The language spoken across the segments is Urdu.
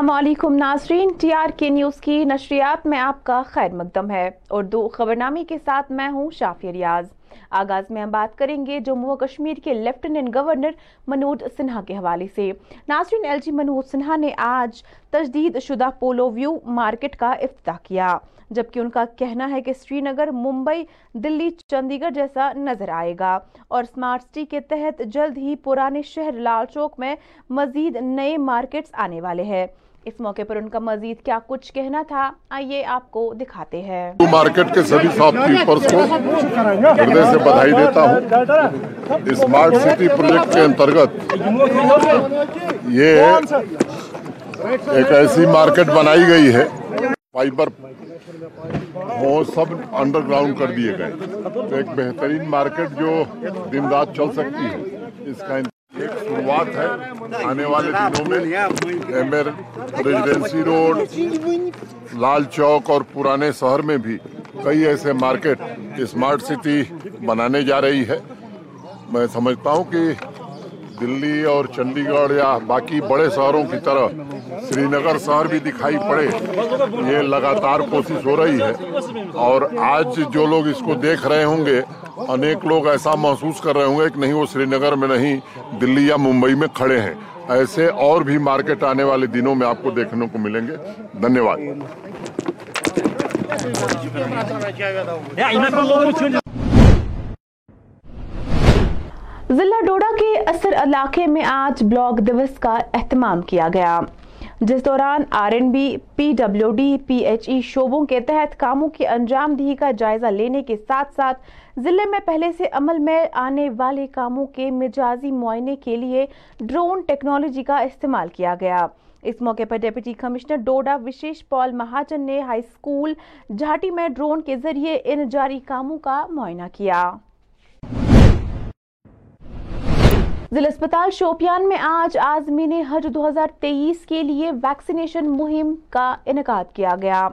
السلام علیکم ناظرین، ٹی آر کے نیوز کی نشریات میں آپ کا خیر مقدم ہے۔ اردو خبرنامی کے ساتھ میں ہوں شافی ریاض۔ آغاز میں ہم بات کریں گے جموں و کشمیر کے لیفٹیننٹ گورنر منوج سنہا کے حوالے سے۔ ناظرین، ایل جی منوج سنہا نے آج تجدید شدہ پولو ویو مارکیٹ کا افتتاح کیا، جبکہ ان کا کہنا ہے کہ سری نگر ممبئی، دلی چندی گڑھ جیسا نظر آئے گا۔ اور سمارٹ سٹی کے تحت جلد ہی پرانے شہر لال چوک میں مزید نئے مارکیٹس آنے والے ہیں۔ اس موقع پر ان کا مزید کیا کچھ کہنا تھا، آئیے آپ کو دکھاتے ہیں۔ مارکیٹ کے سبھی صاحب کیپرز کو ہردے سے بدھائی دیتا ہوں۔ اسمارٹ سٹی پروجیکٹ کے انترگت یہ ایک ایسی مارکیٹ بنائی گئی ہے۔ فائبر وہ سب انڈر گراؤنڈ کر دیے گئے۔ ایک بہترین مارکیٹ جو دن رات چل سکتی ہے۔ اس کا ایک شروعات ہے، آنے والے دنوں میں ایمر، ریزیڈنسی روڈ، لال چوک اور پرانے شہر میں بھی کئی ایسے مارکیٹ اسمارٹ سٹی بنانے جا رہی ہے۔ میں سمجھتا ہوں کہ دلی اور چنڈی گڑھ یا باقی بڑے شہروں کی طرح سری نگر شہر بھی دکھائی پڑے، یہ لگاتار کوشش ہو رہی ہے۔ اور آج جو لوگ اس کو دیکھ رہے ہوں گے، انیک لوگ ایسا محسوس کر رہے ہوں گے کہ نہیں، وہ سری نگر میں نہیں، دلی یا ممبئی میں کھڑے ہیں۔ ایسے اور بھی مارکیٹ آنے والے دنوں میں آپ کو دیکھنے کو ملیں گے۔ دھنیہ واد ضلع ڈوڈا کے اثر علاقے میں آج بلاک دوس کا اہتمام کیا گیا۔ جس دوران R N B P W D P H E شعبوں کے تحت کاموں کی انجام دہی کا جائزہ لینے کے ساتھ ساتھ ضلع میں پہلے سے عمل میں آنے والے کاموں کے مجازی معائنے کے لیے ڈرون ٹیکنالوجی کا استعمال کیا گیا۔ اس موقع پر ڈیپٹی کمشنر ڈوڈا وشیش پال مہاجن نے ہائی اسکول جھاٹی میں ڈرون کے ذریعے ان جاری کاموں کا معائنہ کیا۔ ضلع اسپتال شوپیان میں آج آزمین حج دو ہزار تیئیس کے لیے ویکسینیشن مہم کا انعقاد کیا گیا،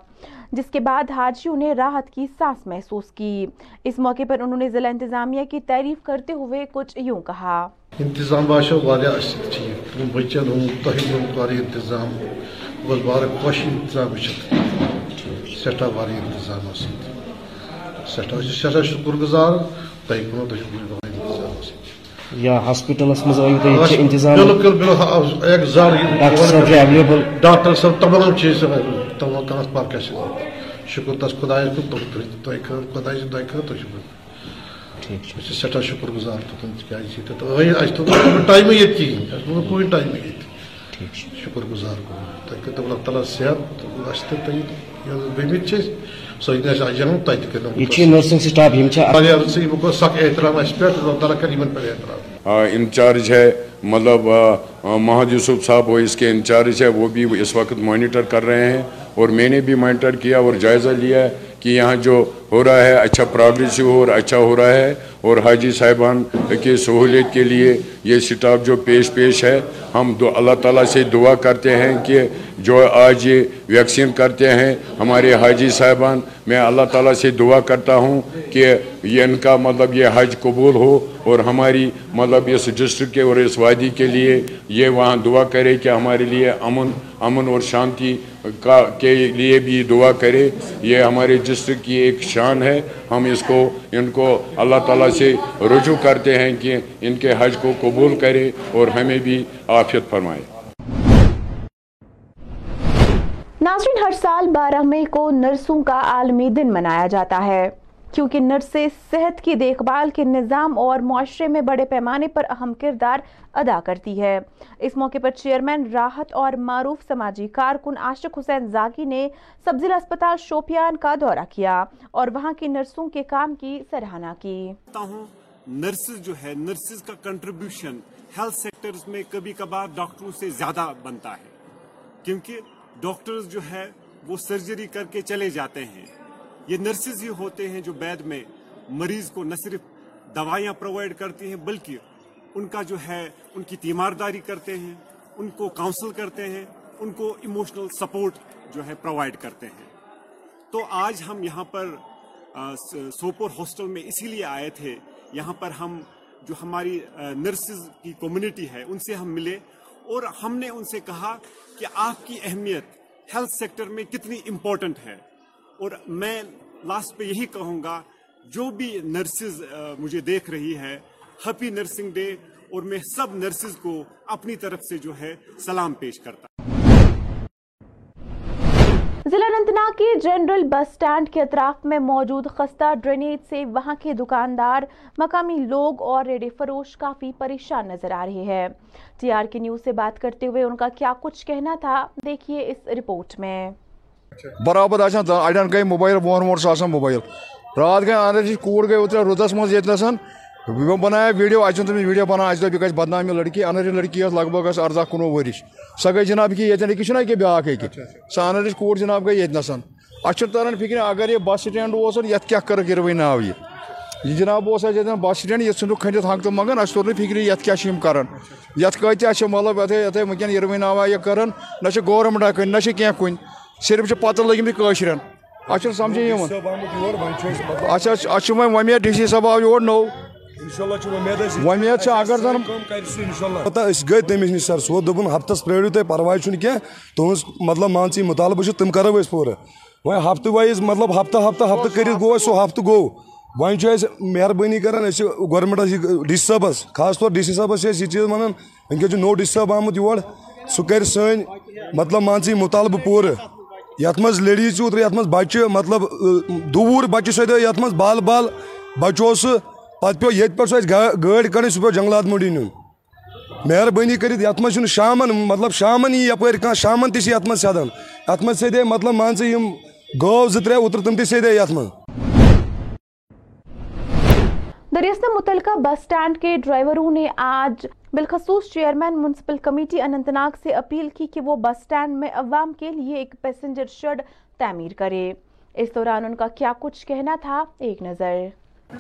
جس کے بعد حاجیوں نے راحت کی سانس محسوس کی۔ اس موقع پر انہوں نے ضلع انتظامیہ کی تعریف کرتے ہوئے کچھ یوں کہا۔ انتظام باشا والے والا تھی ٹھیک بچن ہوں تہن واری انتظام بس بار خوش انتظام بچت سیٹا باری انتظام سٹھا سیٹا شکر گزار تہن تہن یا ہاسپٹلس مز آیو تۄہہِ ییٚتہِ چھِ اِنتظام؟ بِلکُل بِلکُل ڈاکٹر صاحب چھِ جی ڈاکٹر صٲب تمام چیٖز تمام کانٛہہ پَر کیٛاہ چھِ شکر تَس خۄدایَس کُن تُہۍ تۄہہِ خٲر خۄدایہِ سٕنٛدِ تۄہہِ خٲر تُہۍ چھُو۔ ٹھیٖک چھُ۔ أسۍ چھِ سٮ۪ٹھاہ شُکُر گُزار تُکُن تِکیٛازِ ییٚتٮ۪تھ ٲے اَسہِ توٚگ نہٕ ٹایمٕے ییٚتہِ کِہیٖنۍ۔ اَسہِ لوٚگ کُنہِ ٹایمہٕ ییٚتہِ۔ ٹھیٖک چھُ۔ شُکُر گُزار کوٚر تو اللہ تعالیٰ صحت اَسہِ تہِ تۄہہِ ییٚمِتۍ چھِ۔ سخ احترام اللہ تعالیٰ احترام انچارج ہے مطلب محد یوسف صاحب وہ اس کے انچارج ہے وہ بھی اس وقت مانیٹر کر رہے ہیں اور میں نے بھی مانیٹر کیا اور جائزہ لیا ہے کہ یہاں جو ہو رہا ہے اچھا پراگریسو اور اچھا ہو رہا ہے اور حاجی صاحبان کی سہولیت کے لیے یہ سٹاپ جو پیش پیش ہے، ہم اللہ تعالیٰ سے دعا کرتے ہیں کہ جو آج یہ ویکسین کرتے ہیں، ہمارے حاجی صاحبان، میں اللہ تعالیٰ سے دعا کرتا ہوں کہ یہ ان کا مطلب یہ حج قبول ہو اور ہماری مطلب اس ڈسٹرک کے اور اس وادی کے لیے یہ وہاں دعا کرے کہ ہمارے لیے امن امن اور شانتی کا، کے لیے بھی دعا کرے۔ یہ ہمارے ڈسٹرک کی ایک پریشان ہیں ہم اس کو، ان کو اللہ تعالیٰ سے رجوع کرتے ہیں کہ ان کے حج کو قبول کرے اور ہمیں بھی آفیت فرمائے۔ ناظرین، ہر سال بارہ مئی کو نرسوں کا عالمی دن منایا جاتا ہے۔ کیونکہ نرسیں صحت کی دیکھ بھال کے نظام اور معاشرے میں بڑے پیمانے پر اہم کردار ادا کرتی ہے۔ اس موقع پر چیئرمین راحت اور معروف سماجی کارکن عاشق حسین زاکی نے سب ضلع اسپتال شوپیان کا دورہ کیا اور وہاں کی نرسوں کے کام کی سراہنا کی۔ نرسز جو ہے، نرسز کا کنٹریبیوشن ہیلتھ سیکٹرز میں کبھی کبھار ڈاکٹروں سے زیادہ بنتا ہے۔ کیونکہ ڈاکٹرز جو ہے، وہ سرجری کر کے چلے جاتے ہیں۔ یہ نرسز ہی ہوتے ہیں جو بیڈ میں مریض کو نہ صرف دوائیاں پرووائڈ کرتی ہیں، بلکہ ان کا جو ہے، ان کی تیمارداری کرتے ہیں، ان کو کاؤنسل کرتے ہیں، ان کو ایموشنل سپورٹ جو ہے پرووائڈ کرتے ہیں۔ تو آج ہم یہاں پر سوپور ہاسٹل میں اسی لیے آئے تھے۔ یہاں پر ہم جو ہماری نرسز کی کمیونٹی ہے، ان سے ہم ملے اور ہم نے ان سے کہا کہ آپ کی اہمیت ہیلتھ سیکٹر میں کتنی امپورٹنٹ ہے۔ اور میں لاسٹ پہ یہی کہوں گا، جو بھی نرسز مجھے دیکھ رہی ہے ہیپی نرسنگ ڈے اور میں سب نرسز کو اپنی طرف سے جو ہے سلام پیش کرتا ضلع انتناگ کے جنرل بس سٹینڈ کے اطراف میں موجود خستہ ڈرینیج سے وہاں کے دکاندار، مقامی لوگ اور ریڈی فروش کافی پریشان نظر آ رہے ہیں۔ ٹی آر کے نیوز سے بات کرتے ہوئے ان کا کیا کچھ کہنا تھا، دیکھیے اس رپورٹ میں۔ برابر اڑین گئی موبائل وون وون موبائل۔ رات گئی اندر جی کور گئی اوترے رودس مز یتنسن بنایا ویڈیو اچھے تم ویڈیو بنا اچھے دب یہ گھر بدنامی لڑکی اندر جی لڑکی اس لگ بگ اردہ کنوہ ورش سہ گئی جناب کہ یتن أکِس چھُنہ اچھا، أکیٛاہ اچھا۔ بیٛاکھ أکہِ سۄ اندر جی کور جناب گئی یتنسن اَسہِ چھُنہٕ تران فکر اگر یہ بس سٹینڈ اوس یتھ کیٛاہ کر یِروٕے ناو یہ یہ جناب اوس اَسہِ بس سٹینڈ یہ ژھٕنُکھ کھنڈت ہنگ تو اَسہِ اس نہٕ فکر یت کیا چھِ یِم کران یتھ کۭتیٛاہ اچھا مطلب یتھے یتھے وٕنکٮ۪ن یِروٕے ناوا یہ کران نہ چھِ گورمٮ۪نٛٹا کُنہِ نہ چھِ کینٛہہ کُنہِ صرف پتہ لگمٕتۍ کٲشرٮ۪ن اَسہِ چھُنہٕ سمجھے یِوان اَسہِ اَسہِ چھُ وۄنۍ وۄمید ڈی سی صٲب آو یور نوٚو وۄمید چھِ اگر أسۍ گٔے تٔمِس نِش سر سُہ دن دوٚپُن ہفتس پرٛٲرِو تُہۍ پرواے چھُنہٕ کینٛہہ تُہٕنٛز مطلب مان ژٕ یہِ مُطالبہٕ چھُ تِم کرو أسۍ پوٗرٕ وۄنۍ ہفتہٕ مطلب ہفتہ ہفتہ ہفتہ کٔرِتھ گوٚو اَسہِ سُہ ہفتہٕ گوٚو وۄنۍ چھُ اَسہِ مہربٲنی أسۍ چھِ یہِ ڈی سی صٲبس خاص طور ڈی سی صٲبس چھِ أسۍ یہِ چیٖز ونان وٕنکٮ۪ن چھُ نوٚو ڈی سی صٲب آمُت یور سُہ کرِ سٲنۍ مطلب مان ژٕ یہِ مُطالبہٕ پوٗرٕ یت مز لیڈیز اوتر یت مز بچہ مطلب دوور بچہ سو یتھ مز بال بال بچو سہ پتہ پیو یت پہ سو گاڑی کڑن سہ پیو جنگلات منڈی نیو۔ مہربانی کرت یت مز شامن مطلب شامن یی یپر کان شامن تہ یت مز سدان یت مز سدے مطلب مان ژٕ یم گٲو زٕ ترٛےٚ اوترٕ تِم تہِ یتھ منٛز۔ دریاسنا متعلقہ بس سٹینڈ کے ڈرائیوروں نے آج بالخصوص چیئرمین میونسپل کمیٹی انتناگ سے اپیل کی کہ وہ بس سٹینڈ میں عوام کے لیے ایک پیسنجر شیڈ تعمیر کرے۔ اس دوران ان کا کیا کچھ کہنا تھا؟ ایک نظر۔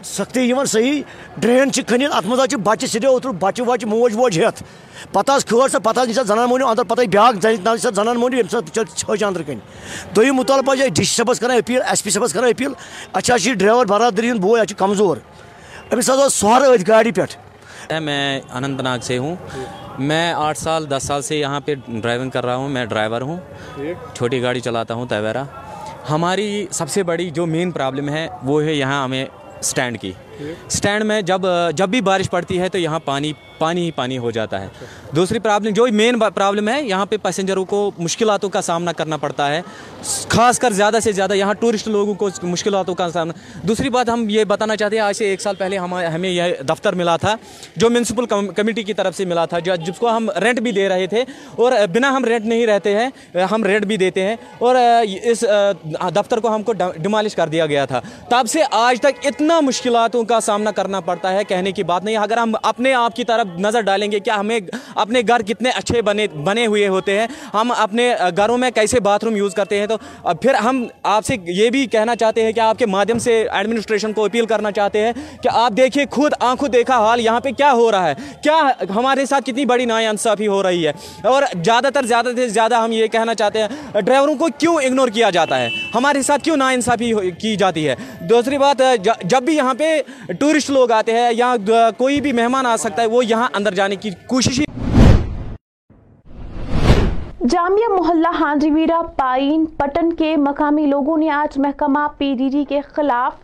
سختی یون صحیح، ڈرین کھنت ات مز بچہ سیدھے اتر بچہ وچہ موج ووج ہیت۔ پتہ کھر سا، پتہ نیسا زنان مونی اندر پتہ بیاکھ زنان مونی یم سات چھج اندر کن دیم مطالبہ ڈی سی صبس کرنا اپیل، ایس پی صبس کرنا اپیل۔ اچھا ڈرائیور برادری ہند بوئے اچھا کمزور۔ أمس حظ سوار أتھۍ گاڑی پٮ۪ٹھ میں اننت ناگ سے ہوں۔ میں آٹھ سال، دس سال سے یہاں پہ ڈرائیونگ کر رہا ہوں۔ میں ڈرائیور ہوں۔ چھوٹی گاڑی چلاتا ہوں تیویرا ہماری سب سے بڑی جو مین پرابلم ہے، وہ ہے یہاں ہمیں اسٹینڈ کی۔ سٹینڈ میں جب جب بھی بارش پڑتی ہے تو یہاں پانی پانی ہی پانی ہو جاتا ہے۔ دوسری پرابلم جو مین پرابلم ہے، یہاں پہ پیسنجروں کو مشکلاتوں کا سامنا کرنا پڑتا ہے۔ خاص کر زیادہ سے زیادہ یہاں ٹورسٹ لوگوں کو مشکلاتوں کا سامنا۔ دوسری بات ہم یہ بتانا چاہتے ہیں، آج سے ایک سال پہلے ہم ہمیں یہ دفتر ملا تھا، جو میونسپل کمیٹی کی طرف سے ملا تھا جس کو ہم رینٹ بھی دے رہے تھے۔ اور بنا ہم رینٹ نہیں رہتے ہیں، ہم رینٹ بھی دیتے ہیں۔ اور اس دفتر کو ہم کو ڈیمالش کر دیا گیا تھا۔ تب سے آج تک اتنا مشکلاتوں کا سامنا کرنا پڑتا ہے، کہنے کی بات نہیں۔ اگر ہم اپنے آپ کی طرف نظر ڈالیں گے کیا ہمیں اپنے گھر کتنے اچھے بنے بنے ہوئے ہوتے ہیں، ہم اپنے گھروں میں کیسے باتھ روم یوز کرتے ہیں، تو پھر ہم آپ سے یہ بھی کہنا چاہتے ہیں کہ آپ کے مادھیم سے ایڈمنسٹریشن کو اپیل کرنا چاہتے ہیں کہ آپ دیکھیے خود آنکھوں دیکھا حال یہاں پہ کیا ہو رہا ہے۔ کیا ہمارے ساتھ کتنی بڑی ناانصافی انصافی ہو رہی ہے۔ اور زیادہ تر، زیادہ سے زیادہ ہم یہ کہنا چاہتے ہیں، ڈرائیوروں کو کیوں اگنور کیا جاتا ہے؟ ہمارے ساتھ کیوں ناانصافی کی جاتی ہے؟ دوسری بات، جب بھی یہاں پہ ٹورسٹ لوگ آتے ہیں یا کوئی بھی مہمان آ سکتا ہے وہ یہاں اندر جانے کی کوشش جامعہ محلہ ہانجی ویرا پائین پٹن کے مقامی لوگوں نے آج محکمہ پی ڈی ڈی کے خلاف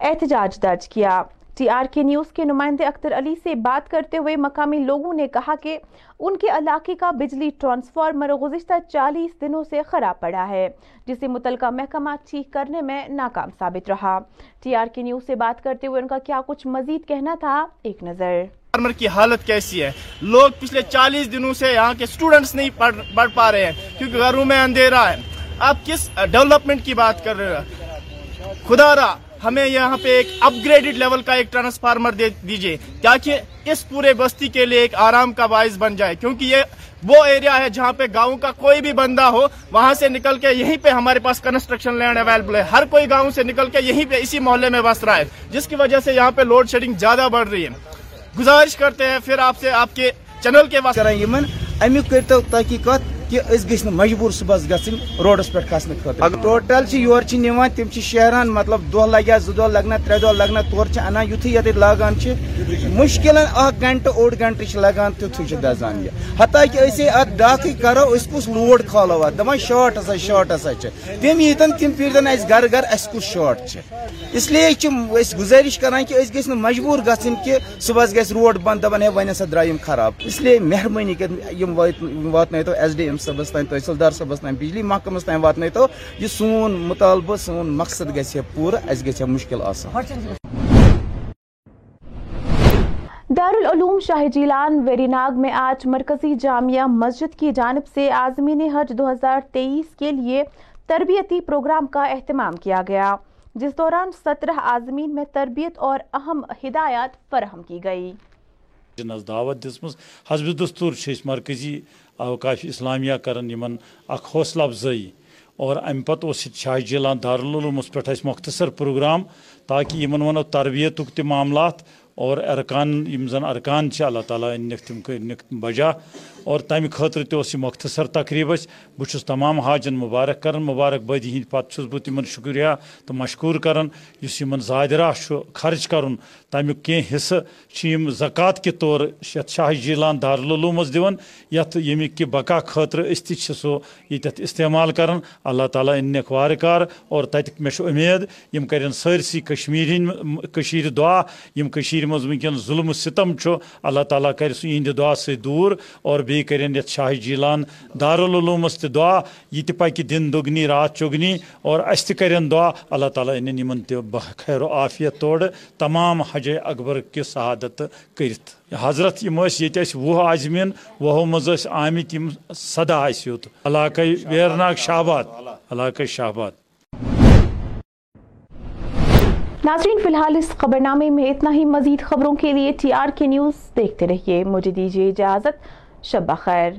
احتجاج درج کیا۔ ٹی آر کے نیوز کے نمائندے اختر علی سے بات کرتے ہوئے مقامی لوگوں نے کہا کہ ان کے علاقے کا بجلی ٹرانسفارمر گزشتہ چالیس دنوں سے خراب پڑا ہے جسے متعلقہ محکمہ ٹھیک کرنے میں ناکام ثابت رہا۔ ٹی آر کے نیوز سے بات کرتے ہوئے ان کا کیا کچھ مزید کہنا تھا، ایک نظر۔ فارمر کی حالت کیسی ہے؟ لوگ پچھلے چالیس دنوں سے یہاں کے سٹوڈنٹس نہیں پڑھ پا رہے ہیں، کیونکہ گھروں میں اندھیرا ہے۔ آپ کس ڈیولپمنٹ کی بات کر رہے ہیں خدا رہا۔ ہمیں یہاں پہ ایک اپ گریڈڈ لیول کا ایک ٹرانسفارمر دے دیجیے، تاکہ اس پورے بستی کے لیے ایک آرام کا باعث بن جائے۔ کیونکہ یہ وہ ایریا ہے جہاں پہ گاؤں کا کوئی بھی بندہ ہو، وہاں سے نکل کے یہیں پہ ہمارے پاس کنسٹرکشن لینڈ اویلیبل ہے۔ ہر کوئی گاؤں سے نکل کے یہیں پہ اسی محلے میں بس رہا ہے، جس کی وجہ سے یہاں پہ لوڈ شیڈنگ زیادہ بڑھ رہی ہے۔ گزارش کرتے ہیں، پھر آپ سے آپ کے چینل کے واسطے۔ کریں یمن تحقیقات کہ اس گھس مجبور صبح گھن روڈس پہ کھسنے خاطر ٹوٹل یور نوان، تم شہران مطلب دہ لگیا، زٕ دۄہ لگنا ترٛےٚ دۄہ لگنا تور انان، یُتھُے ییٚتہِ لاگان مشکل اکھ گنٹہٕ اوٚڑ گنٹہٕ لگان تیُتھُے دزان یہ۔ حتیٰ کہ أسۍ اتھ ڈاکٕے کرو، أسۍ کُس لوڈ کھالو اتھ؟ دپان شاٹ ہسا شاٹ ہسا چھِ۔ تِم ییٖتن تِم پھِرتن اَسہِ گرٕ گرٕ اَسہِ کُس شاٹ اس لیے چھِ أسۍ گُزٲرِش کران کہ أسۍ گٔژھۍ نہٕ مجبوٗر گژھٕنۍ کہ صبحس گژھِ روڈ بند، دپان ہے وۄنۍ ہسا درٛاے خراب۔ اس لیے مہربٲنی کٔرِتھ یِم واتنٲیتو ایس ڈی ایم صٲبس تام تحصیلدار صٲبس تام بجلی محکمس تام واتنٲیتو یہ سون مطالبہ، سون مقصد گژھِ پوٗرٕ اَسہِ گژھِ مشکل آسان۔ دارالعلوم شاہ جیلان ویری ناگ میں آج مرکزی جامعہ مسجد کی جانب سے آزمین حج دو ہزار تیئیس کے لیے تربیتی پروگرام کا اہتمام کیا گیا، جس دوران سترہ آزمین میں تربیت اور اہم ہدایات فراہم کی گئی۔ دعوت حزب دستور مرکزی اوقاف اسلامیہ کرن یمن اخ حوصلہ افزائی اور ام پتہ شاہ جیلان دارالعلومس پہ مختصر پروگرام تاکہ یمن ونو تربیت تہ معاملات اور ارکان یم زن ارکان اللہ تعالیٰ انک تم کرنک بجا۔ اور تمہ خاطر تہ مختصر تقریب بہس تمام حاجن مبارک کران مبارک بدی ہند پتہ بہ تمن شکریہ تو مشکور کران اس یمن زادرہ خرچ کرن۔ تمیک کی حصہ زکات کے طور شاہ جیلان دارالعلومس دون یت یمیک کہ بقا خاطر اس تہ سو یت استعمال کران اللہ تعالیٰ انک وار کار اور تتک مے امید، یم کرن سرسی کشمیر کشیر دعا، یم کشیر مز ونکن ظلم ستم اللہ تعالیٰ کر سہ دعا سی دور اور بی کرن یت شاہ جیلان دارالعلومس تہ دعا، یہ تہ پکہ دن دگنی رات چگنی اور اس تہ کرن دعا، اللہ تعالیٰ ان یمن تہ خیر و عافیت توڑ، تمام حج اکبر کی شہادت کرت۔ حضرت یم یت وہ عازمین وہو مز آمت یم صدا اس یوت علاقہ ویرناگ شہباد۔ علاقہ شہباد۔ ناظرین، فی الحال اس خبر نامے میں اتنا ہی۔ مزید خبروں کے لیے ٹی آر کے نیوز دیکھتے رہیے۔ مجھے دیجیے اجازت۔ شب خیر۔